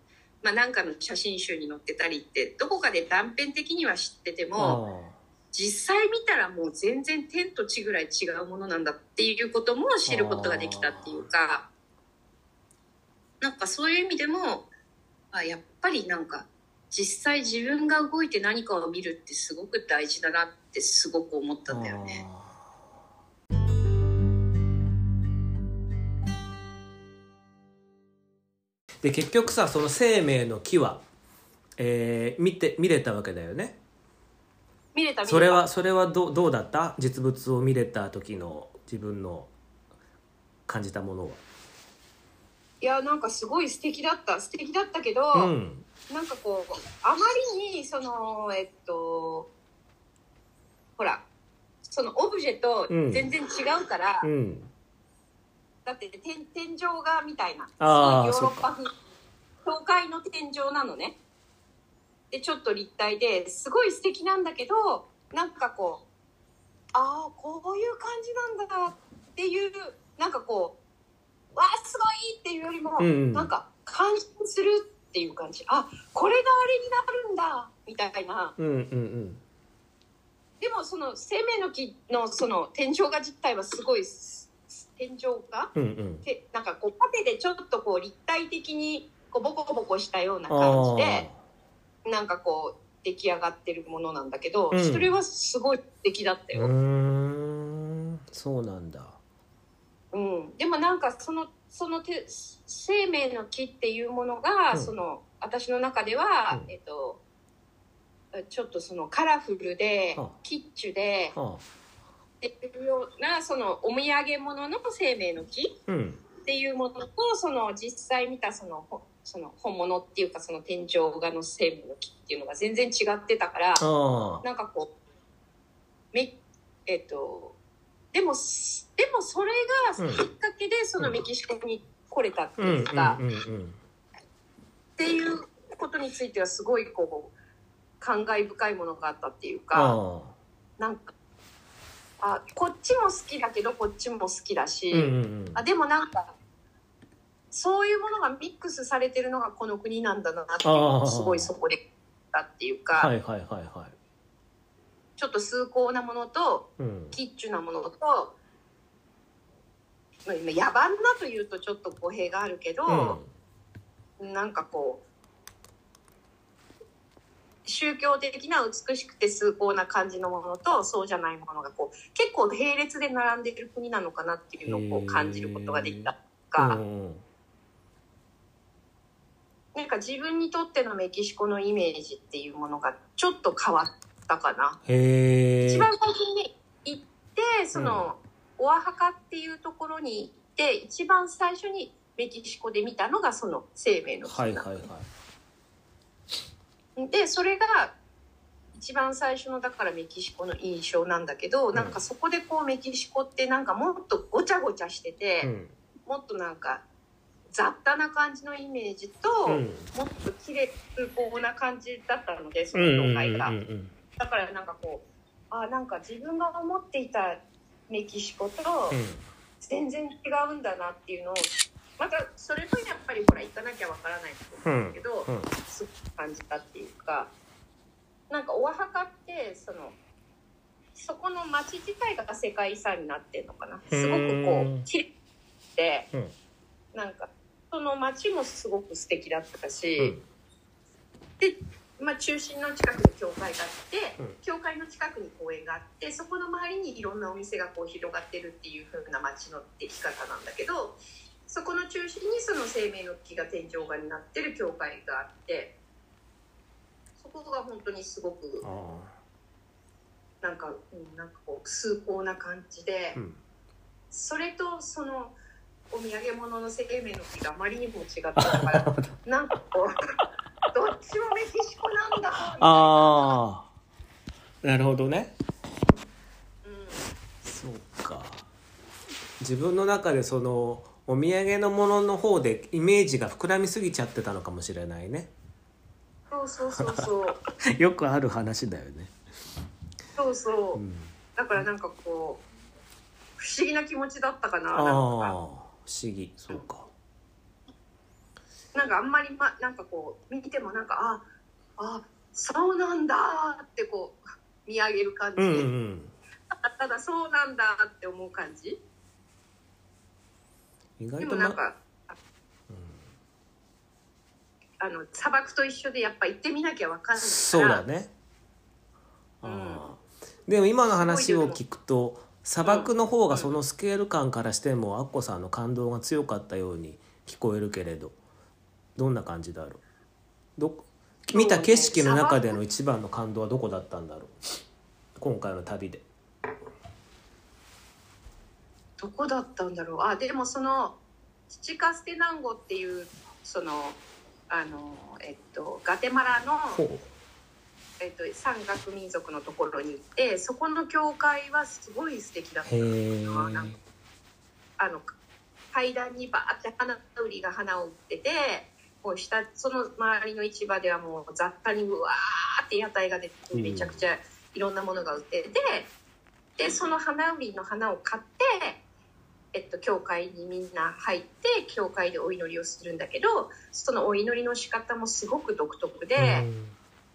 まあ、なんかの写真集に載ってたりってどこかで断片的には知っててーもあ実際見たらもう全然天と地ぐらい違うものなんだっていうことも知ることができたっていうかなんかそういう意味でもあやっぱりなんか実際自分が動いて何かを見るってすごく大事だなってすごく思ったんだよね。で結局さその生命の木は、えー見て見れたわけだよね見れたそれはそれはどうどうだった？実物を見れた時の自分の感じたものは。いやなんかすごい素敵だった。素敵だったけど、うん。なんかこうあまりにそのえっとほらそのオブジェと全然違うから、うん。だって天天井画みたいな。あーヨーロッパ風教会の天井なのねでちょっと立体ですごい素敵なんだけどなんかこうああこういう感じなんだっていうなんかこうわあすごいっていうよりも、うんうん。なんか感心するっていう感じ。あこれがあれになるんだみたいな。うんうんでもその生命の木のその天井画自体はすごいす天井画？うんうん。なんかこう縦でちょっとこう立体的にこうボコボコしたようなあ感じー。でなんかこう出来上がってるものなんだけど、うん。それはすごい素敵だったよ、ん。そうなんだ。うん。でもなんかそのそのて生命の木っていうものが、うん。その私の中では、うん。えっとちょっとそのカラフルではあ。キッチュではあ。っていうようなそのお土産物の生命の木うん。っていうものとその実際見たそのほその本物っていうかその天井画の生命の木っていうのが全然違ってたからあなんかこうめえっ、とでもすでもそれがうんきっかけでそのメキシコに来れたっていうか、っていうことについてはすごいこう感慨深いものがあったっていうかあなんかあこっちも好きだけどこっちも好きだし。あでもなんかそういうものがミックスされてるのがこの国なんだなっていうのをすごいそこでだっていうか、はいはいはいはい。ちょっと崇高なものとうん。キッチュなものとまあ今野蛮なというとちょっと語弊があるけど、なんかこう宗教的な美しくて崇高な感じのものとそうじゃないものがこう結構並列で並んでいる国なのかなっていうのをこう感じることができたとか。うんうんなんか自分にとってのメキシコのイメージっていうものがちょっと変わったかな。一番最初に行って、その、オアハカっていうところに行って、一番最初にメキシコで見たのがその生命の木なはいはいはい。で、それが一番最初のだからメキシコの印象なんだけど、ん。なんかそこでこうメキシコってなんかもっとごちゃごちゃしてて、うん。もっとなんか雑多な感じのイメージと、うん。もっと綺麗崇高な感じだったのでその教会が、うんうん。だからなんかこうあなんか自分が思っていたメキシコと全然違うんだなっていうのをまたそれとやっぱりほら行かなきゃわからないことなんだけど、うん。うん。すごく感じたっていうかなんかオアハカってそのそこの町自体が世界遺産になってるのかな。すごくこうんう綺麗で、うん。なんかその町もすごく素敵だったうし、ん。で、まあ、中心の近くに教会があって、うん。教会の近くに公園があってそこの周りにいろんなお店がこう広がってるっていう風な町の出来方なんだけどそこの中心にその生命の木が天井画になってる教会があってそこが本当にすごくあなんか、うん、なんかこう崇高な感じで、ーうん。それとそのお土産物の生命の木があまりにも違ったから なんかこう どっちもメキシコなんだ。みたいな。ああなるほどね。うん。そうか。自分の中でそのお土産のものの方でイメージが膨らみすぎちゃってたのかもしれないね。そうそうそうそう。よくある話だよね、そうそう。うん、だからなんかこう不思議な気持ちだったかななんか。不思議。そうか。なんかあんまり、ま、なんかこう見てもなんかああそうなんだってこう見上げる感じ、うんうんただそうなんだって思う感じ。意外とまでもなんか、あの砂漠と一緒でやっぱ行ってみなきゃわかんないから。そうだね。ああでも今の話を聞くと砂漠の方がそのスケール感からしてもアッコさんの感動が強かったように聞こえるけれどどんな感じだろう？ど見た景色の中での一番の感動はどこだったんだろう？今回の旅で。どこだったんだろう？あでもそのチチカステナンゴっていうそのあのえっとガテマラの、えっと、山岳民族のところに行ってそこの教会はすごい素敵だった。へえあなんかあの階段にバーって花売りが花を売っててこう下その周りの市場ではもう雑多にうわーって屋台が出てうん。めちゃくちゃいろんなものが売っててでその花売りの花を買って、えっと、教会にみんな入って教会でお祈りをするんだけどそのお祈りの仕方もすごく独特で。うん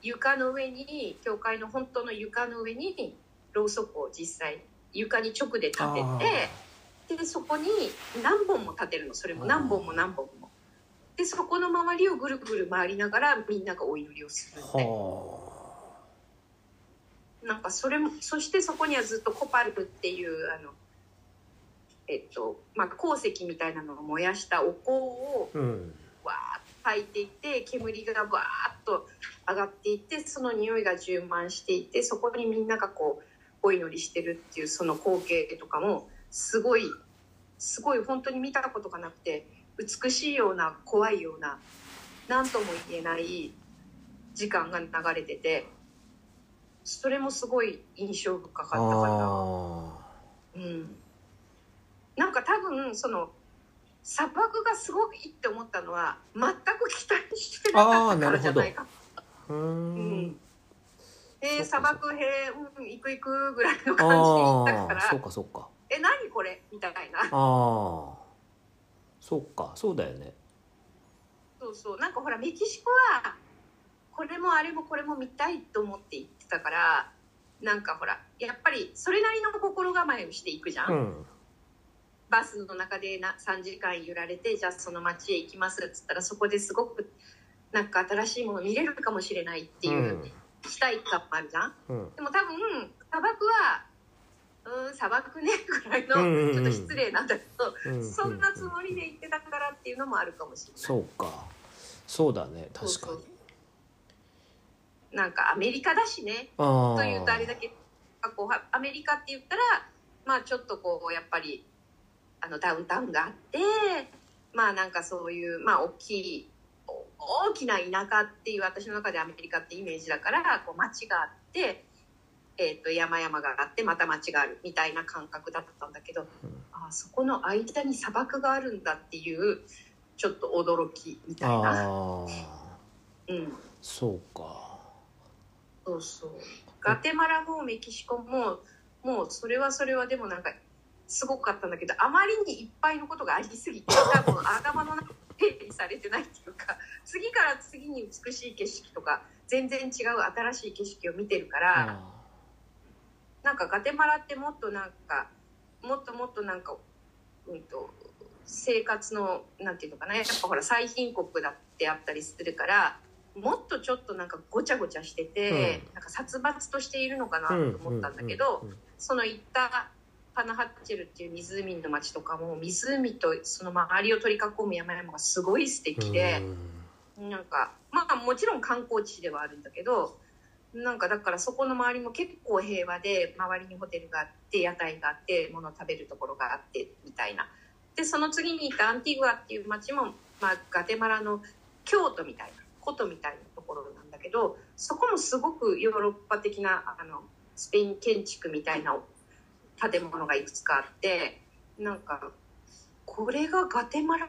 床の上に教会の本当の床の上にろうそくを実際床に直で立ててでそこに何本も立てるのそれも何本も何本もでそこの周りをぐるぐる回りながらみんながお祈りをするんではなんかそれもそしてそこにはずっとコパルっていうあのえっとまあ鉱石みたいなのを燃やしたお香をわーっと焚いていて煙がバーッと上がっていってその匂いが充満していてそこにみんながこうお祈りしてるっていうその光景とかもすごいすごい本当に見たことがなくて美しいような怖いような何とも言えない時間が流れててそれもすごい印象深かったかな。あうん、なんか多分その砂漠がすごくいいって思ったのは全く期待してなかったからじゃないか。あううん。んで砂漠へ、うん、行く行くぐらいの感じで行ったかああそうらかそうか。え何これ？みたいな。ああそうかそうだよね。そうそう。なんかほらメキシコはこれもあれもこれも見たいと思って行ってたからなんかほらやっぱりそれなりの心構えをしていくじゃん。うんバスの中でな3時間揺られてじゃあその街へ行きますっつったらそこですごくなんか新しいもの見れるかもしれないっていう期待感もあるじゃん。うん。でも多分砂漠はうん砂漠ねぐらいのちょっと失礼なんだけど、うんそんなつもりで行ってたからっていうのもあるかもしれない。そうか。そうだね確かに。なんかアメリカだしねというとあれだけアメリカって言ったらまあちょっとこうやっぱりあのダウンタウンがあってまあなんかそういうまあ大きいお大きな田舎っていう私の中でアメリカってイメージだからこう街があって、えー、と山々があってまた街があるみたいな感覚だったんだけど、うん。あそこの間に砂漠があるんだっていうちょっと驚きみたいな。うん。そうか。そうそう。ガテマラもメキシコももうそれはそれはでもなんかすごかったんだけどあまりにいっぱいのことがありすぎて多分頭の中で整理されてないっていうか 次から次に美しい景色とか全然違う新しい景色を見てるから、あなんかガテマラってもっとなんかもっともっとなんか、うん、と生活のなんていうのかなやっぱほら最貧国だってあったりするからもっとちょっとなんかごちゃごちゃしてて、なんか殺伐としているのかなとー思ったんだけど、うんうん。その行ったパナハッチェルっていう湖の町とかも湖とその周りを取り囲む山々がすごい素敵で。なんかまあもちろん観光地ではあるんだけどなんかだからそこの周りも結構平和で周りにホテルがあって屋台があって物を食べるところがあってみたいなでその次に行ったアンティグアっていう町も、まあ、ガテマラの京都みたいな古都みたいなところなんだけどそこもすごくヨーロッパ的なあのスペイン建築みたいな建物がいくつかあってなんかこれがガテマラっ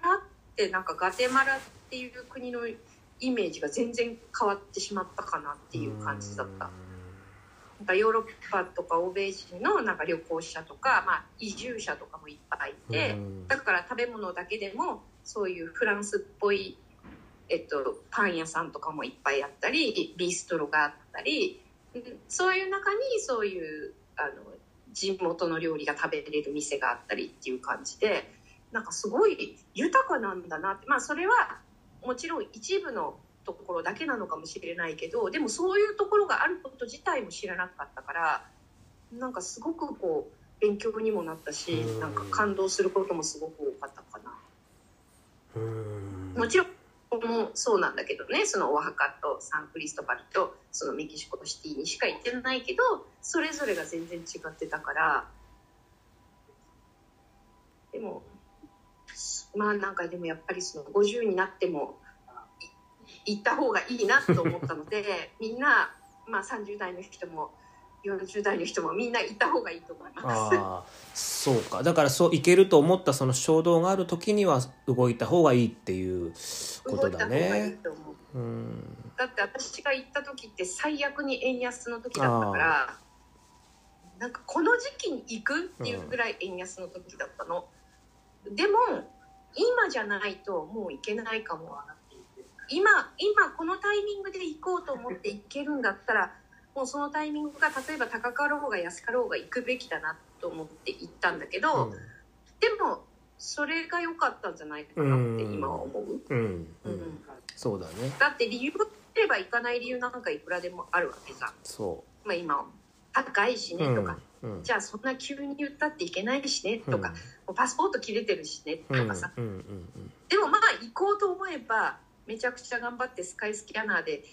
てなんかガテマラっていう国のイメージが全然変わってしまったかなっていう感じだった。なんかヨーロッパとか欧米人のなんか旅行者とか、まあ、移住者とかもいっぱいいて、うんだから食べ物だけでもそういうフランスっぽい、えっと、パン屋さんとかもいっぱいあったりビストロがあったりうんそういう中にそういうあの地元の料理が食べれる店があったりっていう感じでなんかすごい豊かなんだなって。まあそれはもちろん一部のところだけなのかもしれないけどでもそういうところがあること自体も知らなかったからなんかすごくこう勉強にもなったしうん。なんか感動することもすごく多かったかな。うん。もちろんもそうなんだけどね。そのオアハカとサンクリストバルとそのメキシコシティにしか行ってないけどそれぞれが全然違ってたから。でもまあなんかでもやっぱりその50になっても行った方がいいなと思ったのでみんな、まあ、30代の人も40代の人もみんな行った方がいいと思います。ああそうか。だからそういけると思ったその衝動がある時には動いた方がいいっていうことだね。だって私が行った時って最悪に円安の時だったからなんかこの時期に行くっていうぐらい円安の時だったの、でも今じゃないともう行けないかも今今このタイミングで行こうと思って行けるんだったらもうそのタイミングが例えば高かろうが安かろうが行くべきだなと思って行ったんだけど、でもそれが良かったんじゃないかなって今は思う、うん。うん、ううん。ん、そうだね。だって理由があれば行かない理由なんかいくらでもあるわけさ、そまあ、今高いしう、ねとか、うん、じゃあそんな急に言ったっていけないしねとか、パスポート切れてるしねとうん、かさ、うん。うん。でもまあ行こうと思えばめちゃくちゃ頑張ってスカイスキャナーで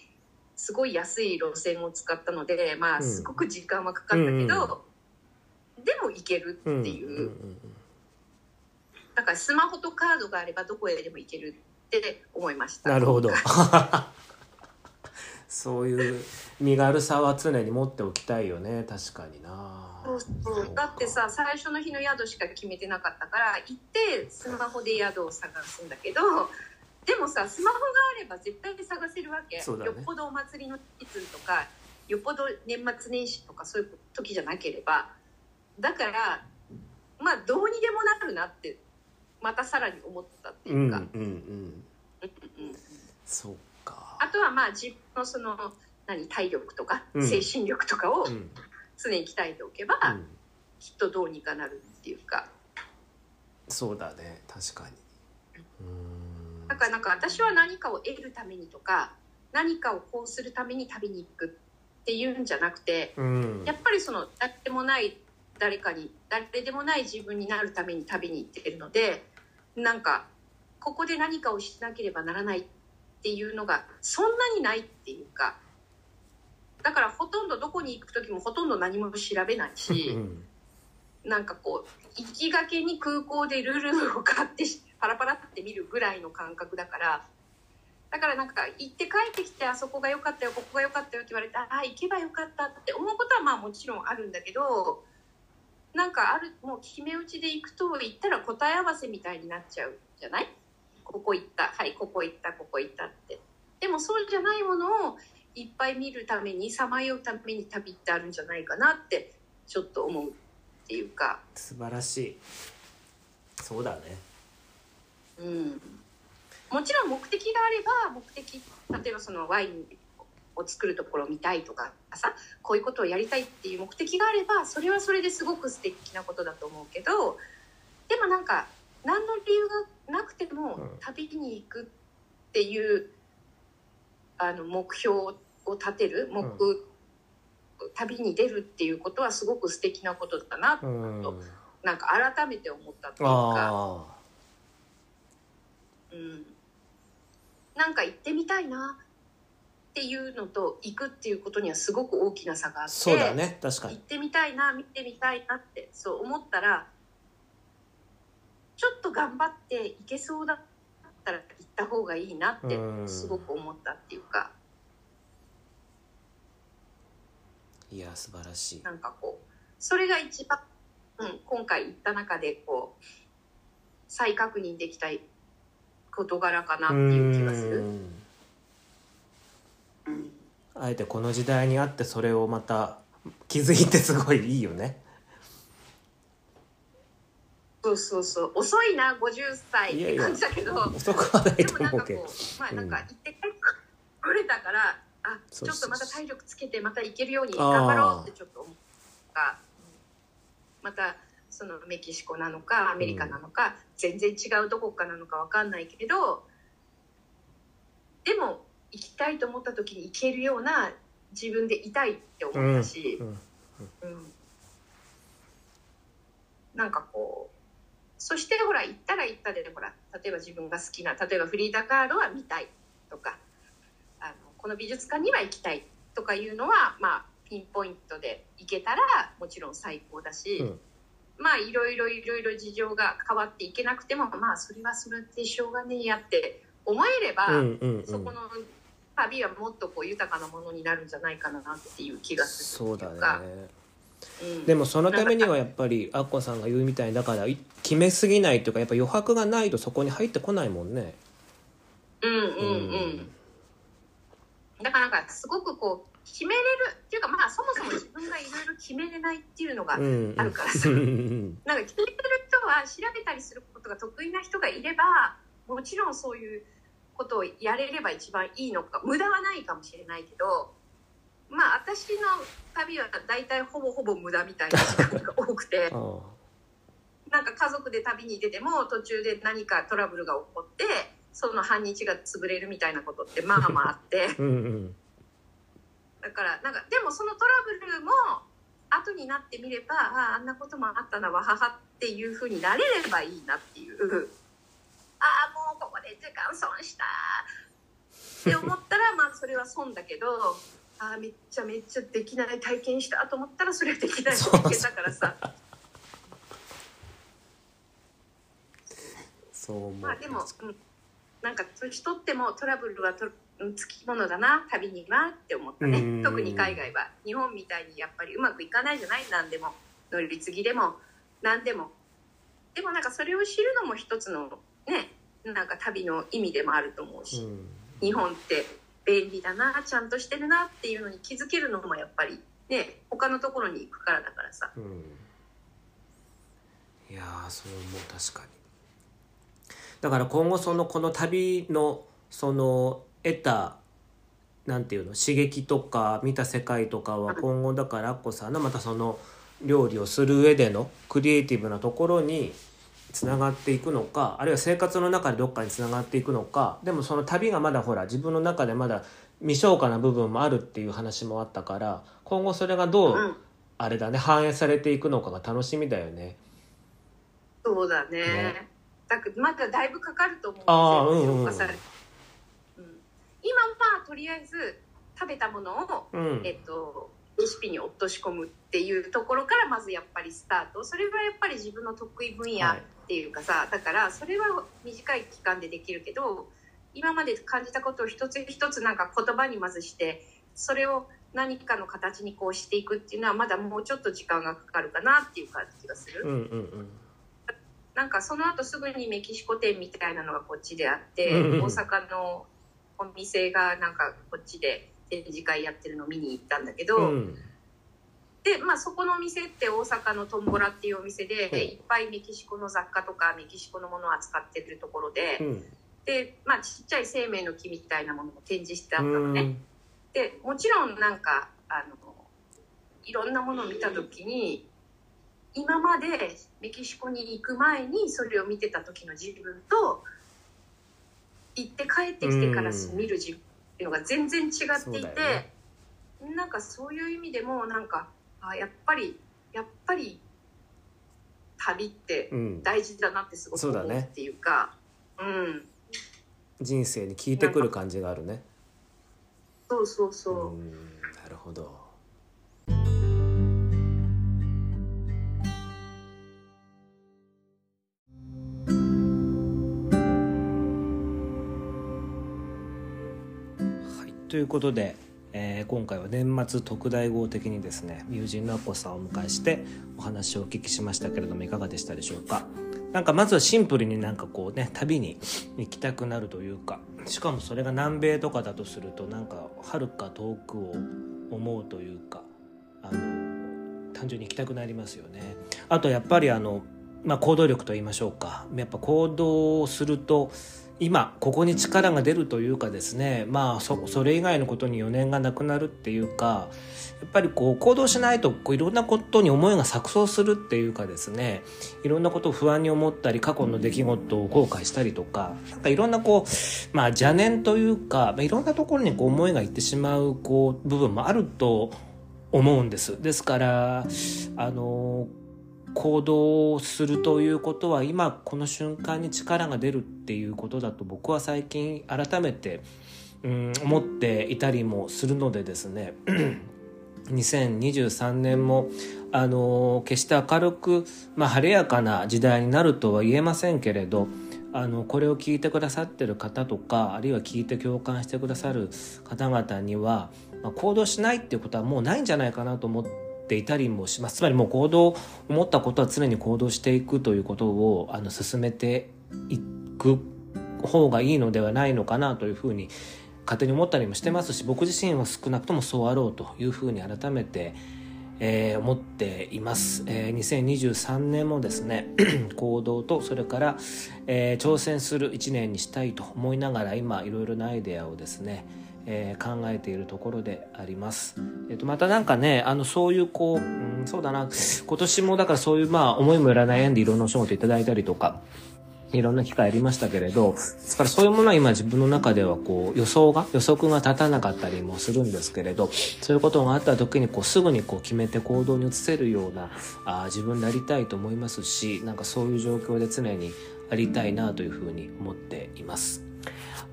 すごい安い路線を使ったのでまあうん。すごく時間はかかったけど、でも行けるってう。んうんいう、うんうん。だからスマホとカードがあればどこへでも行けるって思いました。なるほど。そういう身軽さは常に持っておきたいよね。確かにな。そうそう。だってさ最初の日の宿しか決めてなかったから行ってスマホで宿を探すんだけどでもさスマホがあれば絶対に探せるわけ、そうだね。よっぽどお祭りのシーズンとかよっぽど年末年始とかそういう時じゃなければ。だからまあどうにでもなるなってまたさらに思ったってういうんか、うん。うんうんうん。そうか。あとはまあ自分のその何体力とかうん。精神力とかをうん。常に鍛えておけば、うん。きっとどうにかなるっていうか。そうだね。確かにだからなんか私は何かを得るためにとか何かをこうするために旅に行くっていうんじゃなくてうんやっぱりその誰でもない誰かに誰でもない自分になるために旅に行ってるのでなんかここで何かをしなければならないっていうのがそんなにないっていうかだからほとんどどこに行く時もほとんど何も調べないし。なんかこう行きがけに空港でルールを買ってパラパラって見るぐらいの感覚だからだからなんか行って帰ってきてあそこが良かったよここが良かったよって言われてああ行けばよかったって思うことはまあもちろんあるんだけどなんかあるもう決め打ちで行くと行ったら答え合わせみたいになっちゃうじゃない？ここ行った。はいここ行ったここ行ったって。でもそうじゃないものをいっぱい見るためにさまようために旅ってあるんじゃないかなってちょっと思う。っていうか。素晴らしい。そうだね。うん、もちろん目的があれば目的例えばそのワインを作るところを見たいとかさこういうことをやりたいっていう目的があればそれはそれですごく素敵なことだと思うけどでもなんか何の理由がなくてもうん。旅に行くっていうあの目標を立てる目、旅に出るっていうことはすごく素敵なことだなうん。なんか改めて思ったっていうか。あうん、なんか行ってみたいなっていうのと行くっていうことにはすごく大きな差があってあそうだね。確かに。行ってみたいな見てみたいなってそう思ったらちょっと頑張って行けそうだったら行った方がいいなってうん。すごく思ったっていうかいや素晴らしい。なんかこうそれが一番、うん、今回行った中でこう再確認できた事柄かなっていう気がする。うん。うんあえてこの時代にあってそれをまた気づいてすごいいいよね。そうそうそう。遅いな50歳っていやいや感じだけど。遅くはないでと思うけど。もなんかこうまあなんか行って帰ってこれたから、あちょっとまた体力つけてまた行けるように頑張ろうってちょっと思った。またそのメキシコなのかアメリカなのか、全然違うどこかなのかわかんないけれどでも行きたいと思った時に行けるような自分でいたいって思ったし、うんうんなんかこうそしてほら行ったら行ったでほら例えば自分が好きな例えばフリーダカードは見たいとかこの美術館には行きたいとかいうのはまあピンポイントで行けたらもちろん最高だし、うん。まあいろいろいろいろ事情が変わっていけなくてもまあそれはそれでしょうがねえやって思えれば、うんうんうん。そこの旅はもっとこう豊かなものになるんじゃないかなっていう気がするそうだね。うん。でもそのためにはやっぱりアッコさんが言うみたいにだからい決めすぎないというかやっぱ余白がないとそこに入ってこないもんね。うんうん。うんだからなんかすごくこう決めれるっていうかまあそもそも自分がいろいろ決めれないっていうのが、うん。あるから。さうん。なんか決めてる人は調べたりすることが得意な人がいればもちろんそういうことをやれれば一番いいのか無駄はないかもしれないけどまあ私の旅は大体ほぼほぼ無駄みたいな時間が多くて なんか家族で旅に出ても途中で何かトラブルが起こってその半日が潰れるみたいなことって まあまああって。うんうん。だからなんかでもそのトラブルも後になってみればあああんなこともあったなわははっていうふうになれればいいなっていう。ああもうここで時間損した。って思ったらまあそれは損だけどああめっちゃめっちゃできない体験したと思ったらそれはできない体験だからさ。そう思う。まあでも、うん、なんか年取ってもトラブルはとうんつきものだな旅にはって思ったうん。ね特に海外は。日本みたいにやっぱりうまくいかないじゃない何でも。乗り継ぎでも何でも。でもなんかそれを知るのも一つのねなんか旅の意味でもあると思うし、うん。日本って便利だなちゃんとしてるなっていうのに気づけるのもやっぱりね他のところに行くからだからさ。うん。いやーそう思う確かにだから今後そのこの旅のその得たなんていうの刺激とか見た世界とかは今後だからアッコさんのまたその料理をする上でのクリエイティブなところにつながっていくのかあるいは生活の中でどっかにつながっていくのかでもその旅がまだほら自分の中でまだ未消化な部分もあるっていう話もあったから今後それがどう、うんあれだね反映されていくのかが楽しみだよね。そうだねねだからまだだいぶかかると思うんですようんうん今はとりあえず食べたものを、うん。えっと、レシピに落とし込むっていうところからまずやっぱりスタート。それはやっぱり自分の得意分野はい。っていうかさ、だからそれは短い期間でできるけど今まで感じたことを一つ一つなんか言葉にまずしてそれを何かの形にこうしていくっていうのはまだもうちょっと時間がかかるかなっていう感じがする。うんうんうんなんかその後すぐにメキシコ店みたいなのがこっちであって、うん。うん大阪のお店がなんかこっちで展示会やってるのを見に行ったんだけど、うん。で、まあ、そこのお店って大阪のトンボラっていうお店で、うん。いっぱいメキシコの雑貨とかメキシコのものを扱ってるところで、うん。で、まあ、ちっちゃい生命の木みたいなものも展示してあったのね。うん。でもちろんなんかあのいろんなものを見た時に今までメキシコに行く前にそれを見てた時の自分と行って帰ってきてからうん見る自分っていうのが全然違っていて、ねなんかそういう意味でもなんかあやっぱりやっぱり旅ってうん大事だなってすごく思うっていうかうん人生に効いてくる感じがあるね。そうそうそう。うんなるほど。ということで、えー今回は年末特大号的にですね友人のアッコさんをお迎えしてお話をお聞きしましたけれどもいかがでしたでしょうか？なんかまずはシンプルになんかこうね旅に行きたくなるというかしかもそれが南米とかだとするとなんか遥か遠くを思うというかあの単純に行きたくなりますよね。あとやっぱりあの、まあ、行動力と言いましょうかやっぱ行動をすると今ここに力が出るというかですねまあそれ以外のことに余念がなくなるっていうかやっぱりこう行動しないとこういろんなことに思いが錯綜するっていうかですねいろんなことを不安に思ったり過去の出来事を後悔したりとかなんかいろんなこうまあ邪念というか、まあ、いろんなところにこう思いがいってしまうこう部分もあると思うんです。ですからあの行動をするということは今この瞬間に力が出るっていうことだと僕は最近改めて、うん、思っていたりもするのでですね。2023年もあの決して明るく、まあ、晴れやかな時代になるとは言えませんけれどあのこれを聞いてくださってる方とかあるいは聞いて共感してくださる方々には、まあ、行動しないっていうことはもうないんじゃないかなと思ってていたりもしますつまりもう行動思ったことは常に行動していくということをあの進めていく方がいいのではないのかなというふうに勝手に思ったりもしてますし僕自身は少なくともそうあろうというふうに改めて、えー、思っています、えー、2023年もですね 行動とそれから、えー、挑戦する1年にしたいと思いながら今いろいろなアイデアをですねえー、考えているところであります。えっ、ー、と、またなんかね、あの、そういうこう、うん、そうだな、今年もだからそういうまあ、思いもよらない縁でいろんなお仕事いただいたりとか、いろんな機会ありましたけれど、ですからそういうものは今自分の中ではこう予想が、予測が立たなかったりもするんですけれど、そういうことがあった時にこうすぐにこう決めて行動に移せるようなあ自分でありたいと思いますし、なんかそういう状況で常にありたいなというふうに思っています。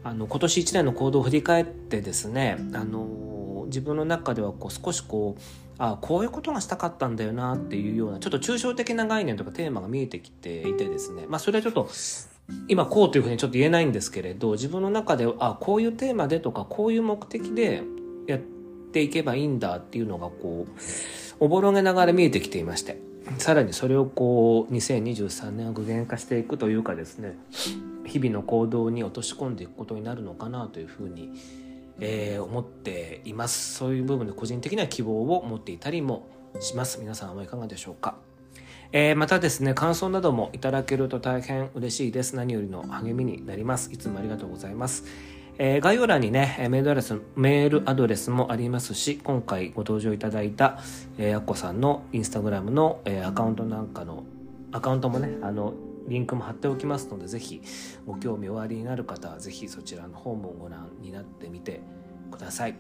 あの、今年1年の行動を振り返ってですね、あの、自分の中ではこう少しこう、あこういうことがしたかったんだよなっていうようなちょっと抽象的な概念とかテーマが見えてきていてですねまあそれはちょっと今こうというふうにちょっと言えないんですけれど自分の中であこういうテーマでとかこういう目的でやっていけばいいんだっていうのがこうおぼろげながら見えてきていまして。さらにそれをこう2023年は具現化していくというかですね日々の行動に落とし込んでいくことになるのかなというふうにえー、思っていますそういう部分で個人的な希望を持っていたりもします皆さんはいかがでしょうかえー、またですね、感想などもいただけると大変嬉しいです。何よりの励みになります。いつもありがとうございます。えー、概要欄にね、メールアドレス、メールアドレスもありますし、今回ご登場いただいた、えー、アッコさんのインスタグラムの、えー、アカウントなんかの、アカウントもね、あの、リンクも貼っておきますので、ぜひご興味おありになる方は、ぜひそちらの方もご覧になってみてください。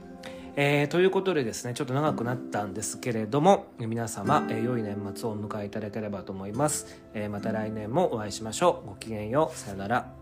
えー、ということでですね、ちょっと長くなったんですけれども、皆様、えー、良い年末をお迎えいただければと思います。えー、また来年もお会いしましょう。ごきげんよう。さよなら。